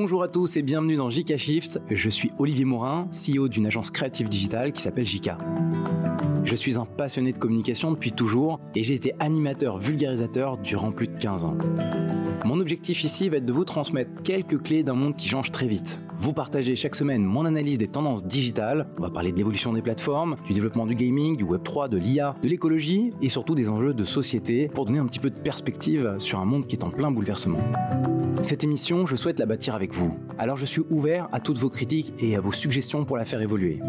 Bonjour à tous et bienvenue dans JK Shift. Je suis Olivier Morin, CEO d'une agence créative digitale qui s'appelle JK. Je suis un passionné de communication depuis toujours et j'ai été animateur vulgarisateur durant plus de 15 ans. Mon objectif ici va être de vous transmettre quelques clés d'un monde qui change très vite. Vous partagez chaque semaine mon analyse des tendances digitales, on va parler de l'évolution des plateformes, du développement du gaming, du Web3, de l'IA, de l'écologie et surtout des enjeux de société pour donner un petit peu de perspective sur un monde qui est en plein bouleversement. Cette émission, je souhaite la bâtir avec vous. Alors je suis ouvert à toutes vos critiques et à vos suggestions pour la faire évoluer.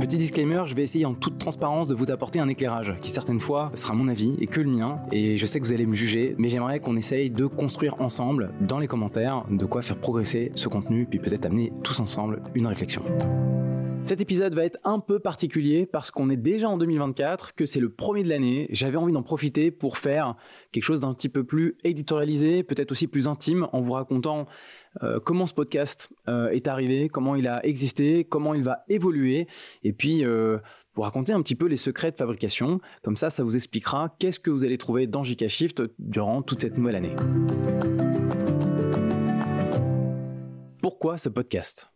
Petit disclaimer, je vais essayer en toute transparence de vous apporter un éclairage qui certaines fois sera mon avis et que le mien. Et je sais que vous allez me juger, mais j'aimerais qu'on essaye de construire ensemble dans les commentaires de quoi faire progresser ce contenu, puis peut-être amener tous ensemble une réflexion. Cet épisode va être un peu particulier parce qu'on est déjà en 2024, que c'est le premier de l'année. J'avais envie d'en profiter pour faire quelque chose d'un petit peu plus éditorialisé, peut-être aussi plus intime, en vous racontant euh, comment ce podcast euh, est arrivé, comment il a existé, comment il va évoluer, et puis euh, vous raconter un petit peu les secrets de fabrication. Comme ça, ça vous expliquera qu'est-ce que vous allez trouver dans Shift durant toute cette nouvelle année. Pourquoi ce podcast?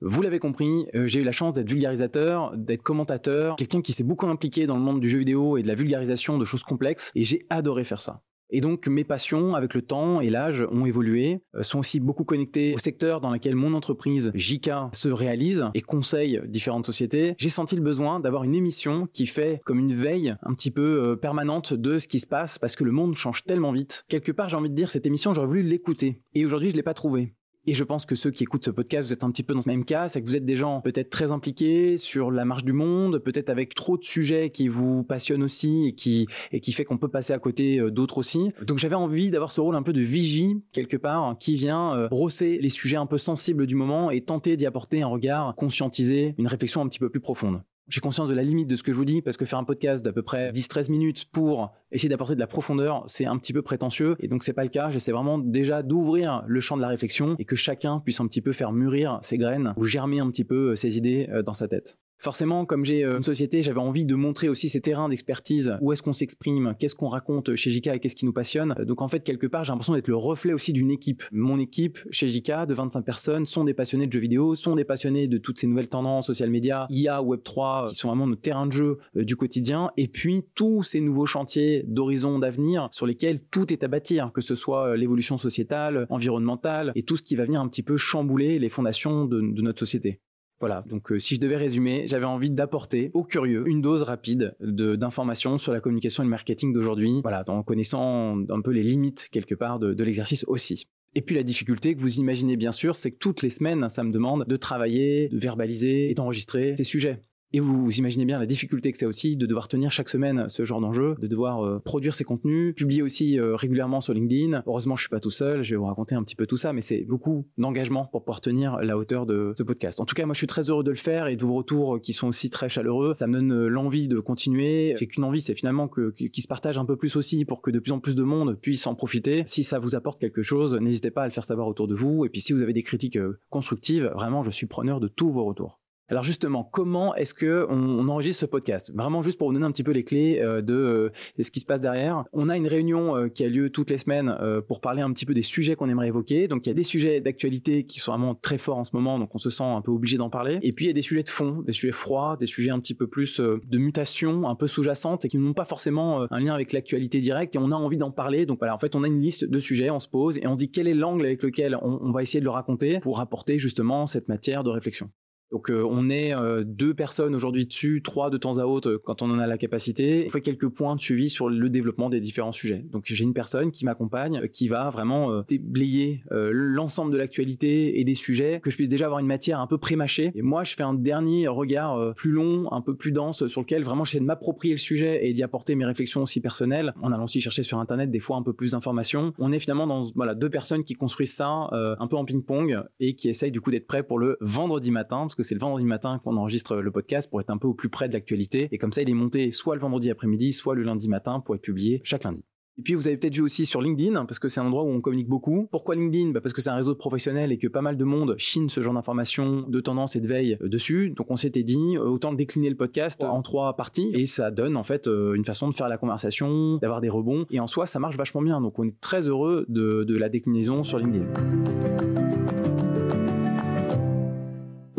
Vous l'avez compris, euh, j'ai eu la chance d'être vulgarisateur, d'être commentateur, quelqu'un qui s'est beaucoup impliqué dans le monde du jeu vidéo et de la vulgarisation de choses complexes, et j'ai adoré faire ça. Et donc mes passions, avec le temps et l'âge, ont évolué, euh, sont aussi beaucoup connectées au secteur dans lequel mon entreprise JK se réalise et conseille différentes sociétés. J'ai senti le besoin d'avoir une émission qui fait comme une veille un petit peu euh, permanente de ce qui se passe parce que le monde change tellement vite. Quelque part, j'ai envie de dire, cette émission, j'aurais voulu l'écouter. Et aujourd'hui, je l'ai pas trouvée. Et je pense que ceux qui écoutent ce podcast, vous êtes un petit peu dans ce même cas, c'est que vous êtes des gens peut-être très impliqués sur la marche du monde, peut-être avec trop de sujets qui vous passionnent aussi et qui, et qui fait qu'on peut passer à côté euh, d'autres aussi. Donc j'avais envie d'avoir ce rôle un peu de vigie, quelque part, qui vient euh, brosser les sujets un peu sensibles du moment et tenter d'y apporter un regard conscientisé, une réflexion un petit peu plus profonde. J'ai conscience de la limite de ce que je vous dis parce que faire un podcast d'à peu près 10-13 minutes pour essayer d'apporter de la profondeur, c'est un petit peu prétentieux et donc c'est pas le cas. J'essaie vraiment déjà d'ouvrir le champ de la réflexion et que chacun puisse un petit peu faire mûrir ses graines ou germer un petit peu ses idées euh, dans sa tête. Forcément, comme j'ai euh, une société, j'avais envie de montrer aussi ces terrains d'expertise, où est-ce qu'on s'exprime, qu'est-ce qu'on raconte chez JK et qu'est-ce qui nous passionne? Donc en fait, quelque part, j'ai l'impression d'être le reflet aussi d'une équipe. Mon équipe chez JK de 25 personnes sont des passionnés de jeux vidéo, sont des passionnés de toutes ces nouvelles tendances, social media, IA, Web3, qui sont vraiment nos terrains de jeu euh, du quotidien, et puis tous ces nouveaux chantiers d'horizon d'avenir sur lesquels tout est à bâtir, que ce soit euh, l'évolution sociétale, environnementale, et tout ce qui va venir un petit peu chambouler les fondations de notre société. Voilà, donc euh, si je devais résumer, j'avais envie d'apporter aux curieux une dose rapide d'informations sur la communication et le marketing d'aujourd'hui, voilà, en connaissant un peu les limites quelque part de l'exercice aussi. Et puis la difficulté que vous imaginez bien sûr, c'est que toutes les semaines, ça me demande de travailler, de verbaliser et d'enregistrer ces sujets. Et vous, imaginez bien la difficulté que c'est aussi de devoir tenir chaque semaine ce genre d'enjeu, de devoir euh, produire ses contenus, publier aussi euh, régulièrement sur LinkedIn. Heureusement, je suis pas tout seul, je vais vous raconter un petit peu tout ça, mais c'est beaucoup d'engagement pour pouvoir tenir la hauteur de ce podcast. En tout cas, moi, je suis très heureux de le faire et de vos retours qui sont aussi très chaleureux. Ça me donne euh, l'envie de continuer. J'ai qu'une envie, c'est finalement que, qui se partage un peu plus aussi pour que de plus en plus de monde puisse en profiter. Si ça vous apporte quelque chose, n'hésitez pas à le faire savoir autour de vous. Et puis, si vous avez des critiques constructives, vraiment, je suis preneur de tous vos retours. Alors justement, comment est-ce que on, enregistre ce podcast? Vraiment juste pour vous donner un petit peu les clés euh, euh, de, ce qui se passe derrière. On a une réunion euh, qui a lieu toutes les semaines pour parler un petit peu des sujets qu'on aimerait évoquer. Donc il y a des sujets d'actualité qui sont vraiment très forts en ce moment, donc on se sent un peu obligé d'en parler. Et puis il y a des sujets de fond, des sujets froids, des sujets un petit peu plus de mutation, un peu sous-jacentes et qui n'ont pas forcément un lien avec l'actualité directe et on a envie d'en parler. Donc voilà, en fait on a une liste de sujets, on se pose et on dit quel est l'angle avec lequel on va essayer de le raconter pour apporter justement cette matière de réflexion. Donc euh, on est euh, deux personnes aujourd'hui dessus, trois de temps à autre euh, quand on en a la capacité. On fait quelques points de suivi sur le développement des différents sujets. Donc j'ai une personne qui m'accompagne, qui va vraiment déblayer l'ensemble de l'actualité et des sujets, que je puisse déjà avoir une matière un peu prémâchée. Et moi je fais un dernier regard plus long, un peu plus dense, sur lequel vraiment j'essaie de m'approprier le sujet et d'y apporter mes réflexions aussi personnelles, en allant aussi chercher sur internet des fois un peu plus d'informations. On est finalement dans voilà deux personnes qui construisent ça un peu en ping-pong et qui essayent du coup d'être prêts pour le vendredi matin, parce que c'est le vendredi matin qu'on enregistre le podcast pour être un peu au plus près de l'actualité. Et comme ça, il est monté soit le vendredi après-midi, soit le lundi matin pour être publié chaque lundi. Et puis vous avez peut-être vu aussi sur LinkedIn, parce que c'est un endroit où on communique beaucoup. Pourquoi LinkedIn? Bah Parce que c'est un réseau professionnel et que pas mal de monde chine ce genre d'informations, de tendance et de veille euh, dessus. Donc on s'était dit, euh, autant décliner le podcast en trois parties, et ça donne en fait euh, une façon de faire la conversation, d'avoir des rebonds, et en soi ça marche vachement bien. Donc on est très heureux de, de la déclinaison sur LinkedIn.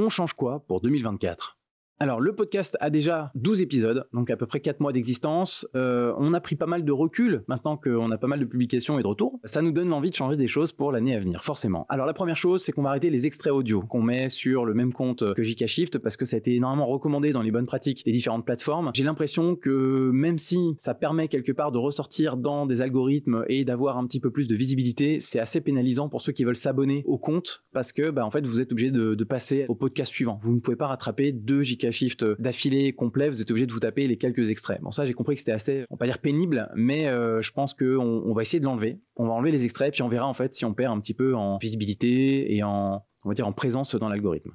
On change quoi pour 2024 alors, le podcast a déjà 12 épisodes, donc à peu près 4 mois d'existence. Euh, on a pris pas mal de recul maintenant qu'on a pas mal de publications et de retours. Ça nous donne l'envie de changer des choses pour l'année à venir, forcément. Alors, la première chose, c'est qu'on va arrêter les extraits audio qu'on met sur le même compte que JK Shift parce que ça a été énormément recommandé dans les bonnes pratiques des différentes plateformes. J'ai l'impression que même si ça permet quelque part de ressortir dans des algorithmes et d'avoir un petit peu plus de visibilité, c'est assez pénalisant pour ceux qui veulent s'abonner au compte parce que, bah, en fait, vous êtes obligé de, de passer au podcast suivant. Vous ne pouvez pas rattraper deux JK shift d'affilée complet, vous êtes obligé de vous taper les quelques extraits. Bon, ça, j'ai compris que c'était assez, on va pas dire pénible, mais euh, je pense qu'on on va essayer de l'enlever. On va enlever les extraits, puis on verra en fait si on perd un petit peu en visibilité et en, on va dire, en présence dans l'algorithme.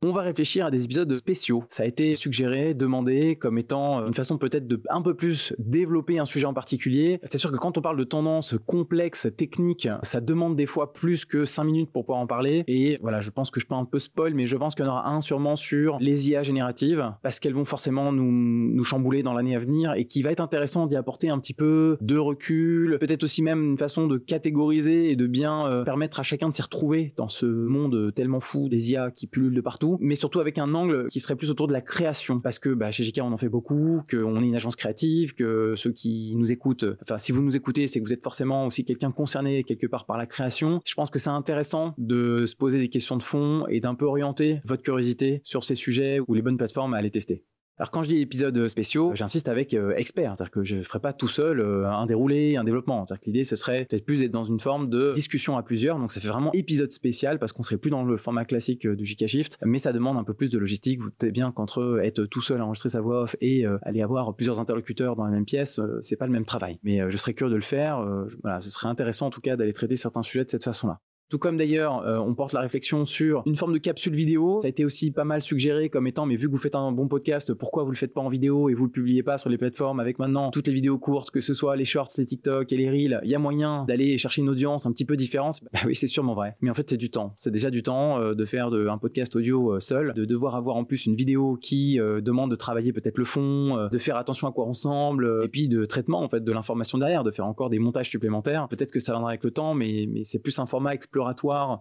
On va réfléchir à des épisodes spéciaux. Ça a été suggéré, demandé comme étant une façon peut-être de un peu plus développer un sujet en particulier. C'est sûr que quand on parle de tendances complexes, techniques, ça demande des fois plus que 5 minutes pour pouvoir en parler. Et voilà, je pense que je peux un peu spoil, mais je pense qu'il y en aura un sûrement sur les IA génératives, parce qu'elles vont forcément nous, nous chambouler dans l'année à venir et qui va être intéressant d'y apporter un petit peu de recul, peut-être aussi même une façon de catégoriser et de bien euh, permettre à chacun de s'y retrouver dans ce monde tellement fou des IA qui pullulent de partout mais surtout avec un angle qui serait plus autour de la création, parce que bah, chez JK on en fait beaucoup, qu'on est une agence créative, que ceux qui nous écoutent, enfin si vous nous écoutez, c'est que vous êtes forcément aussi quelqu'un concerné quelque part par la création. Je pense que c'est intéressant de se poser des questions de fond et d'un peu orienter votre curiosité sur ces sujets ou les bonnes plateformes à aller tester. Alors quand je dis épisodes spéciaux, j'insiste avec euh, expert, c'est-à-dire que je ne ferai pas tout seul euh, un déroulé, un développement. C'est-à-dire que l'idée ce serait peut-être plus d'être dans une forme de discussion à plusieurs, donc ça fait vraiment épisode spécial parce qu'on serait plus dans le format classique euh, du JK Shift, mais ça demande un peu plus de logistique. Vous savez bien qu'entre être tout seul à enregistrer sa voix off et aller avoir plusieurs interlocuteurs dans la même pièce, c'est pas le même travail. Mais je serais curieux de le faire. voilà, ce serait intéressant en tout cas d'aller traiter certains sujets de cette façon-là. Tout comme d'ailleurs, euh, on porte la réflexion sur une forme de capsule vidéo. Ça a été aussi pas mal suggéré comme étant, mais vu que vous faites un bon podcast, pourquoi vous le faites pas en vidéo et vous le publiez pas sur les plateformes avec maintenant toutes les vidéos courtes, que ce soit les shorts, les TikTok et les reels. Il y a moyen d'aller chercher une audience un petit peu différente. Bah oui, c'est sûrement vrai. Mais en fait, c'est du temps. C'est déjà du temps euh, de faire de, un podcast audio euh, seul, de devoir avoir en plus une vidéo qui demande de travailler peut-être le fond, de faire attention à quoi on semble, et puis de traitement en fait de l'information derrière, de faire encore des montages supplémentaires. Peut-être que ça viendra avec le temps, mais, mais c'est plus un format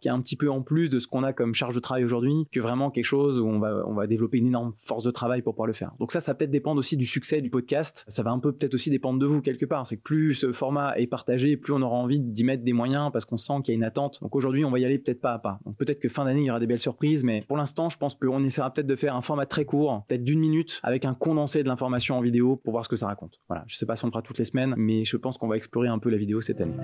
qui est un petit peu en plus de ce qu'on a comme charge de travail aujourd'hui que vraiment quelque chose où on va, on va développer une énorme force de travail pour pouvoir le faire. Donc ça, ça peut-être dépendre aussi du succès du podcast. Ça va un peu peut-être aussi dépendre de vous quelque part. C'est que plus ce format est partagé, plus on aura envie d'y mettre des moyens parce qu'on sent qu'il y a une attente. Donc aujourd'hui, on va y aller peut-être pas à pas. Donc peut-être que fin d'année, il y aura des belles surprises, mais pour l'instant, je pense qu'on essaiera peut-être de faire un format très court, peut-être d'une minute, avec un condensé de l'information en vidéo pour voir ce que ça raconte. Voilà. Je sais pas si on le fera toutes les semaines, mais je pense qu'on va explorer un peu la vidéo cette année.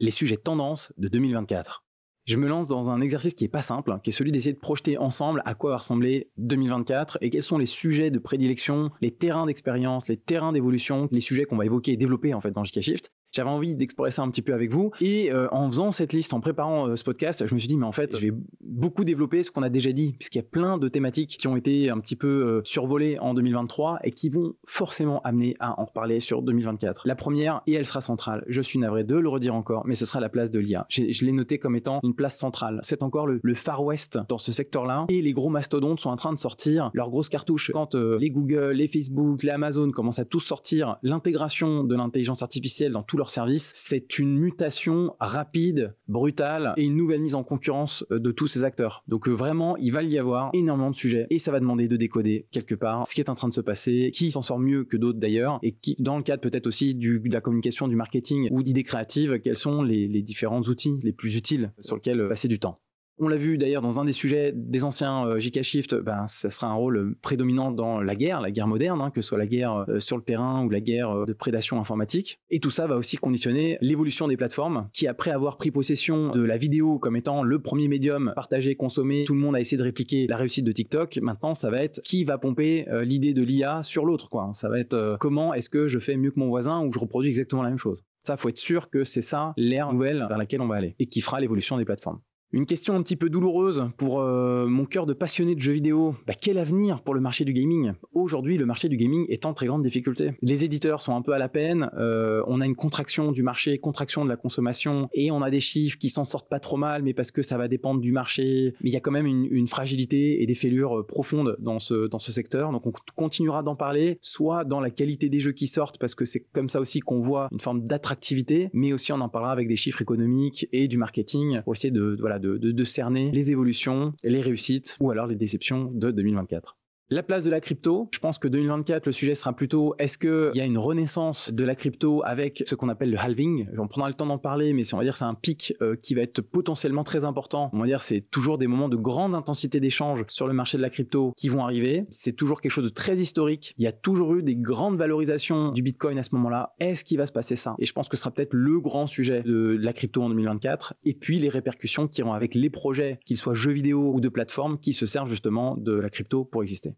Les sujets tendances de 2024. Je me lance dans un exercice qui est pas simple, hein, qui est celui d'essayer de projeter ensemble à quoi va ressembler 2024 et quels sont les sujets de prédilection, les terrains d'expérience, les terrains d'évolution, les sujets qu'on va évoquer et développer en fait dans JK Shift j'avais envie d'explorer ça un petit peu avec vous. Et euh, en faisant cette liste, en préparant euh, ce podcast, je me suis dit, mais en fait, je vais beaucoup développer ce qu'on a déjà dit, puisqu'il y a plein de thématiques qui ont été un petit peu euh, survolées en 2023 et qui vont forcément amener à en reparler sur 2024. La première, et elle sera centrale, je suis navré de le redire encore, mais ce sera la place de l'IA. Je l'ai noté comme étant une place centrale. C'est encore le, Far West dans ce secteur-là. Et les gros mastodontes sont en train de sortir leurs grosses cartouches. Quand les Google, les Facebook, les Amazon commencent à tous sortir l'intégration de l'intelligence artificielle dans tous leurs services, c'est une mutation rapide, brutale et une nouvelle mise en concurrence euh, de tous ces acteurs. Donc euh, vraiment, il va y avoir énormément de sujets et ça va demander de décoder quelque part ce qui est en train de se passer, qui s'en sort mieux que d'autres d'ailleurs et qui, dans le cadre peut-être aussi de la communication, du marketing ou d'idées créatives, quels sont les, les différents outils les plus utiles sur lesquels euh, passer du temps. On l'a vu d'ailleurs dans un des sujets des anciens euh, JK Shift, ben, ça sera un rôle prédominant dans la guerre, la guerre moderne, hein, que ce soit la guerre euh, sur le terrain ou la guerre euh, de prédation informatique. Et tout ça va aussi conditionner l'évolution des plateformes qui, après avoir pris possession de la vidéo comme étant le premier médium partagé, consommé, tout le monde a essayé de répliquer la réussite de TikTok. Maintenant, ça va être qui va pomper l'idée de l'IA sur l'autre. Ça va être comment est-ce que je fais mieux que mon voisin ou je reproduis exactement la même chose. Ça, faut être sûr que c'est ça l'ère nouvelle vers laquelle on va aller et qui fera l'évolution des plateformes. Une question un petit peu douloureuse pour euh, mon cœur de passionné de jeux vidéo. Bah, quel avenir pour le marché du gaming? Aujourd'hui, le marché du gaming est en très grande difficulté. Les éditeurs sont un peu à la peine. Euh, on a une contraction du marché, contraction de la consommation, et on a des chiffres qui s'en sortent pas trop mal, mais parce que ça va dépendre du marché. Mais il y a quand même une, fragilité et des fêlures euh, profondes dans ce dans ce secteur. Donc on continuera d'en parler, soit dans la qualité des jeux qui sortent, parce que c'est comme ça aussi qu'on voit une forme d'attractivité, mais aussi on en parlera avec des chiffres économiques et du marketing pour essayer de voilà de, cerner les évolutions, les réussites ou alors les déceptions de 2024. La place de la crypto, je pense que 2024, le sujet sera plutôt est-ce qu'il y a une renaissance de la crypto avec ce qu'on appelle le halving? On prendra le temps d'en parler, mais on va dire c'est un pic euh, qui va être potentiellement très important. On va dire c'est toujours des moments de grande intensité d'échange sur le marché de la crypto qui vont arriver. C'est toujours quelque chose de très historique. Il y a toujours eu des grandes valorisations du Bitcoin à ce moment-là. Est-ce qu'il va se passer ça? Et je pense que ce sera peut-être le grand sujet de la crypto en 2024. Et puis les répercussions qui iront avec les projets, qu'ils soient jeux vidéo ou de plateformes, qui se servent justement de la crypto pour exister.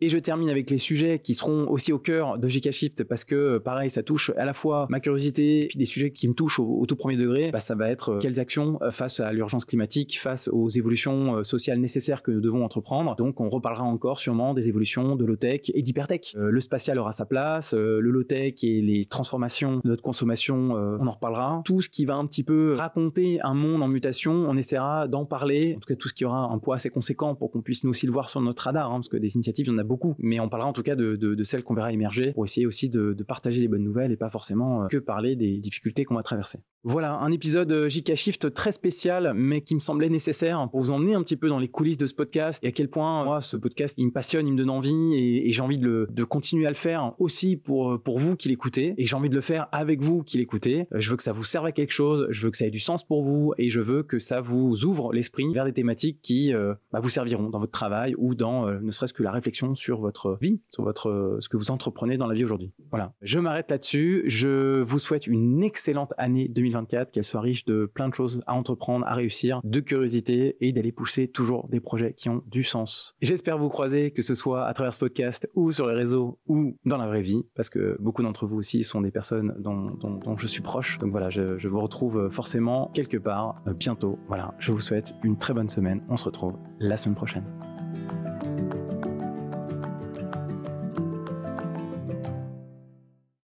Et je termine avec les sujets qui seront aussi au cœur de GK Shift parce que pareil, ça touche à la fois ma curiosité puis des sujets qui me touchent au, tout premier degré. Bah, ça va être euh, quelles actions euh, face à l'urgence climatique, face aux évolutions euh, sociales nécessaires que nous devons entreprendre. Donc on reparlera encore sûrement des évolutions de low-tech et d'hypertech. le spatial aura sa place, le low-tech et les transformations de notre consommation, on en reparlera. Tout ce qui va un petit peu raconter un monde en mutation, on essaiera d'en parler. En tout cas, tout ce qui aura un poids assez conséquent pour qu'on puisse nous aussi le voir sur notre radar, hein, parce que des initiatives, en a beaucoup, mais on parlera en tout cas de, celles qu'on verra émerger pour essayer aussi de, partager les bonnes nouvelles et pas forcément euh, que parler des difficultés qu'on va traverser. Voilà, un épisode euh, JK Shift très spécial, mais qui me semblait nécessaire pour vous emmener un petit peu dans les coulisses de ce podcast et à quel point ce podcast il me passionne, il me donne envie et, j'ai envie de, continuer à le faire aussi pour pour vous qui l'écoutez et j'ai envie de le faire avec vous qui l'écoutez. Euh, je veux que ça vous serve à quelque chose, je veux que ça ait du sens pour vous et je veux que ça vous ouvre l'esprit vers des thématiques qui bah, vous serviront dans votre travail ou dans ne serait-ce que la réflexion sur votre vie, sur votre ce que vous entreprenez dans la vie aujourd'hui. Voilà. Je m'arrête là-dessus. Je vous souhaite une excellente année 2024, qu'elle soit riche de plein de choses à entreprendre, à réussir, de curiosité et d'aller pousser toujours des projets qui ont du sens. J'espère vous croiser, que ce soit à travers ce podcast ou sur les réseaux ou dans la vraie vie, parce que beaucoup d'entre vous aussi sont des personnes dont, je suis proche. Donc voilà, je, vous retrouve forcément quelque part euh, bientôt. Voilà, je vous souhaite une très bonne semaine. On se retrouve la semaine prochaine.